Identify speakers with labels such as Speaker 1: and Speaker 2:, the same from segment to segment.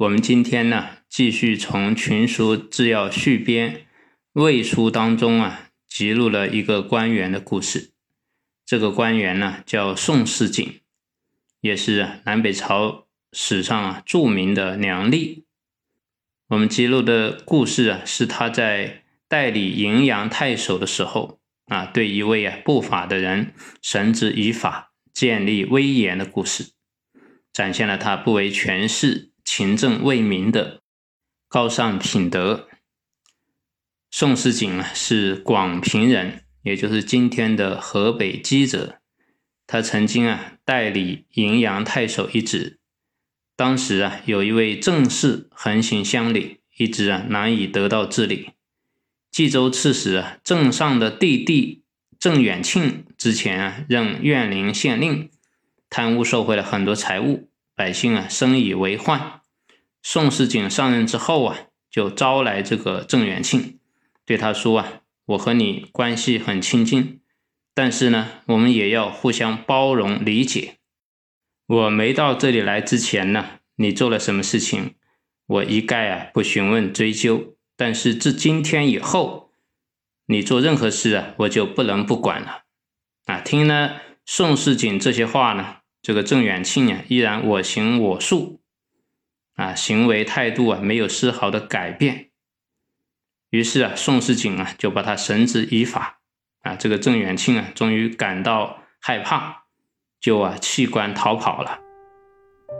Speaker 1: 我们今天呢继续从群书制药续编魏书当中啊。记录了一个官员的故事。这个官员呢叫宋世景，也是南北朝史上啊著名的良吏。我们记录的故事啊，是他在代理荥阳太守的时候啊，对一位啊不法的人绳之以法，建立威严的故事，展现了他不为权势、勤政为民的高尚品德。宋世景啊，是广平人，也就是今天的河北基泽。他曾经啊代理荥阳太守一职。当时啊，有一位正室横行乡里，一直啊难以得到治理。冀州刺史啊郑尚的弟弟郑远庆之前啊任苑陵县令，贪污受贿了很多财物，百姓啊生以为患。宋世景上任之后啊，就招来这个郑元庆。对他说啊，我和你关系很亲近，但是呢，我们也要互相包容理解。我没到这里来之前呢，你做了什么事情，我一概啊不询问追究。但是自今天以后，你做任何事啊，我就不能不管了。啊，听了宋世景这些话呢，这个郑元庆啊，依然我行我素，啊，行为态度啊，没有丝毫的改变。于是啊，宋世景啊就把他绳之以法啊。这个郑元庆啊，终于感到害怕，就啊弃官逃跑了。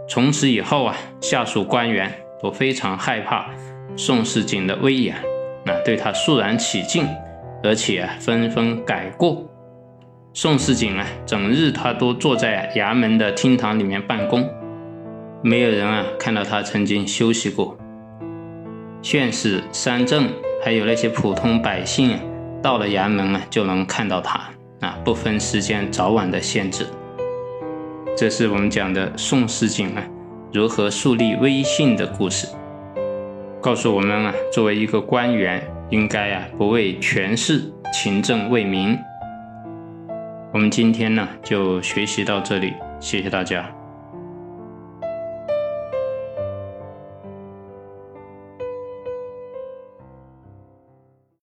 Speaker 1: 从此以后啊，下属官员都非常害怕宋世景的威严，啊，对他肃然起敬，而且啊纷纷改过。宋世景啊，整日他都坐在衙门的厅堂里面办公，没有人啊看到他曾经休息过。县使、三正。还有那些普通百姓到了衙门啊，就能看到他啊，不分时间早晚的限制。这是我们讲的宋世景啊，如何树立威信的故事，告诉我们啊，作为一个官员，应该啊不为权势，勤政为民。我们今天呢就学习到这里，谢谢大家。